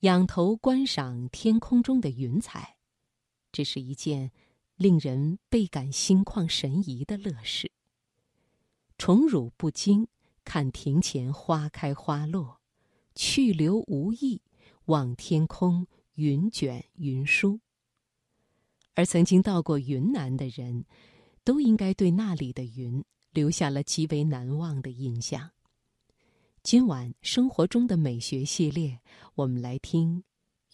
仰头观赏天空中的云彩，这是一件令人倍感心旷神怡的乐事。宠辱不惊，看庭前花开花落，去留无意，望天空云卷云舒。而曾经到过云南的人，都应该对那里的云留下了极为难忘的印象。今晚生活中的美学系列，我们来听《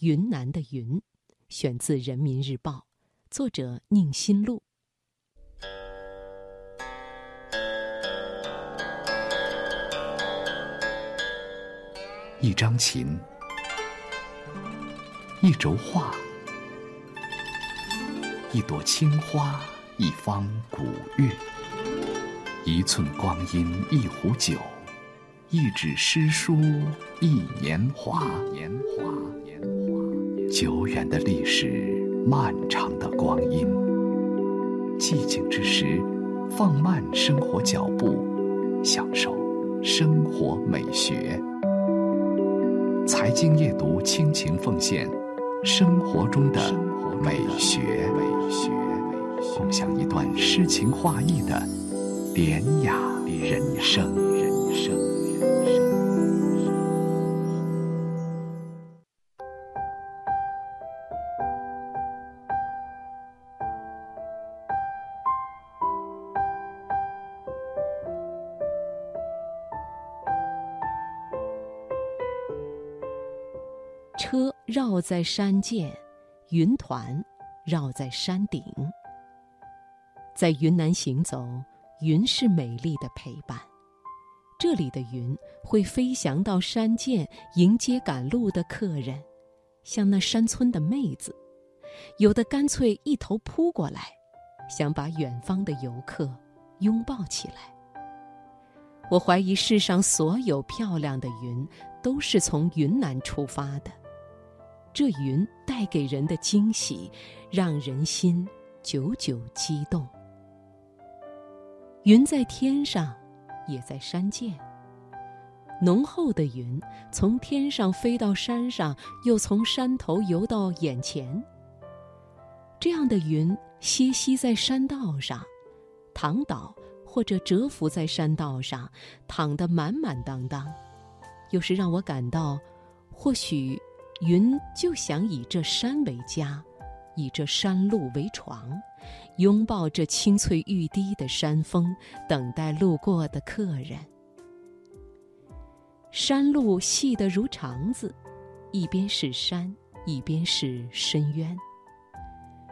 云南的云》，选自《人民日报》，作者宁新路。一张琴，一轴画，一朵青花，一方古月，一寸光阴，一壶酒。一纸诗书，一年华。年华，年华。久远的历史，漫长的光阴。寂静之时，放慢生活脚步，享受生活美学。财经夜读倾情奉献生活中的美学，美学，共享一段诗情画意的典雅人生，人生。车绕在山涧，云团绕在山顶。在云南行走，云是美丽的陪伴。这里的云会飞翔到山涧，迎接赶路的客人，像那山村的妹子；有的干脆一头扑过来，想把远方的游客拥抱起来。我怀疑世上所有漂亮的云，都是从云南出发的。这云带给人的惊喜，让人心久久激动。云在天上，也在山涧。浓厚的云从天上飞到山上，又从山头游到眼前。这样的云歇息在山道上，躺倒或者蛰伏在山道上，躺得满满当当，有时让我感到，或许。云就想以这山为家，以这山路为床，拥抱这青翠欲滴的山峰，等待路过的客人。山路细得如肠子，一边是山，一边是深渊。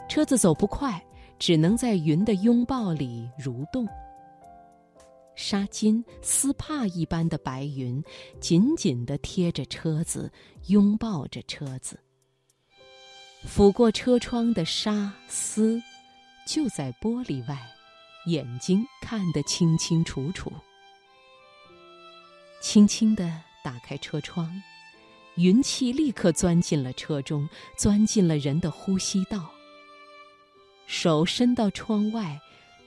车子走不快，只能在云的拥抱里蠕动。纱巾、丝帕一般的白云，紧紧地贴着车子，拥抱着车子。抚过车窗的纱丝，就在玻璃外，眼睛看得清清楚楚。轻轻地打开车窗，云气立刻钻进了车中，钻进了人的呼吸道。手伸到窗外，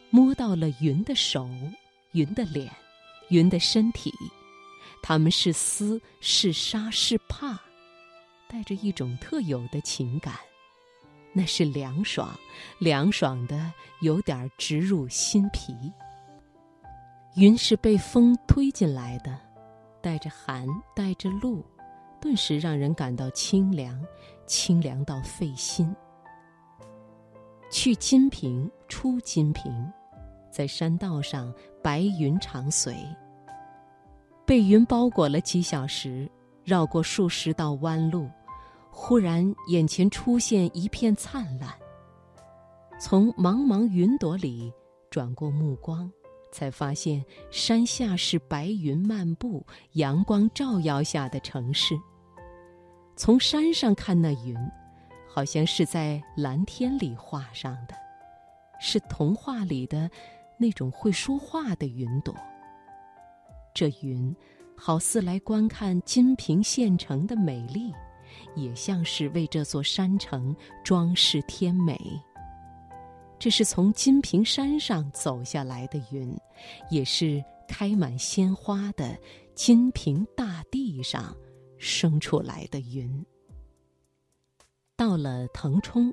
摸到了云的手。云的脸，云的身体，他们是思，是杀，是怕，带着一种特有的情感，那是凉爽，凉爽的有点直入心脾。云是被风推进来的，带着寒，带着露，顿时让人感到清凉，清凉到费心。去金瓶，出金瓶。在山道上，白云长随。被云包裹了几小时，绕过数十道弯路，忽然眼前出现一片灿烂。从茫茫云朵里转过目光，才发现山下是白云漫步、阳光照耀下的城市。从山上看那云，好像是在蓝天里画上的，是童话里的。那种会说话的云朵，这云好似来观看金平县城的美丽，也像是为这座山城装饰添美。这是从金平山上走下来的云，也是开满鲜花的金平大地上生出来的云。到了腾冲，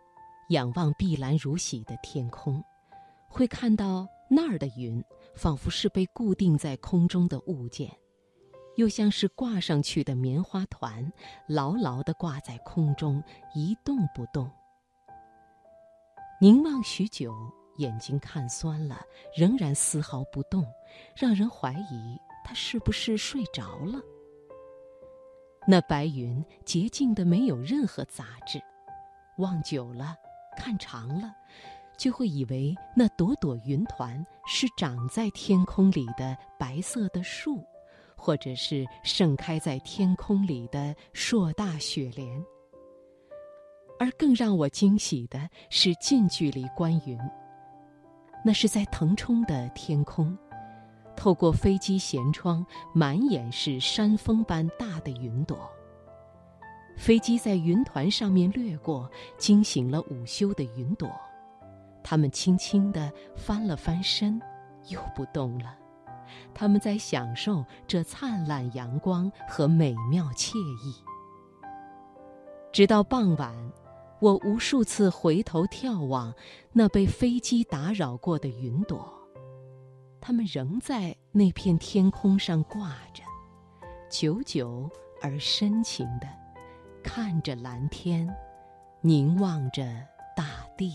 仰望碧蓝如洗的天空，会看到那儿的云，仿佛是被固定在空中的物件，又像是挂上去的棉花团，牢牢地挂在空中，一动不动。凝望许久，眼睛看酸了，仍然丝毫不动，让人怀疑他是不是睡着了。那白云洁净的没有任何杂质，望久了，看长了，就会以为那朵朵云团是长在天空里的白色的树，或者是盛开在天空里的硕大雪莲。而更让我惊喜的是近距离观云，那是在腾冲的天空。透过飞机舷窗，满眼是山峰般大的云朵。飞机在云团上面掠过，惊醒了午休的云朵。它们轻轻地翻了翻身，又不动了。它们在享受这灿烂阳光和美妙惬意。直到傍晚，我无数次回头眺望那被飞机打扰过的云朵。它们仍在那片天空上挂着，久久而深情地看着蓝天，凝望着大地。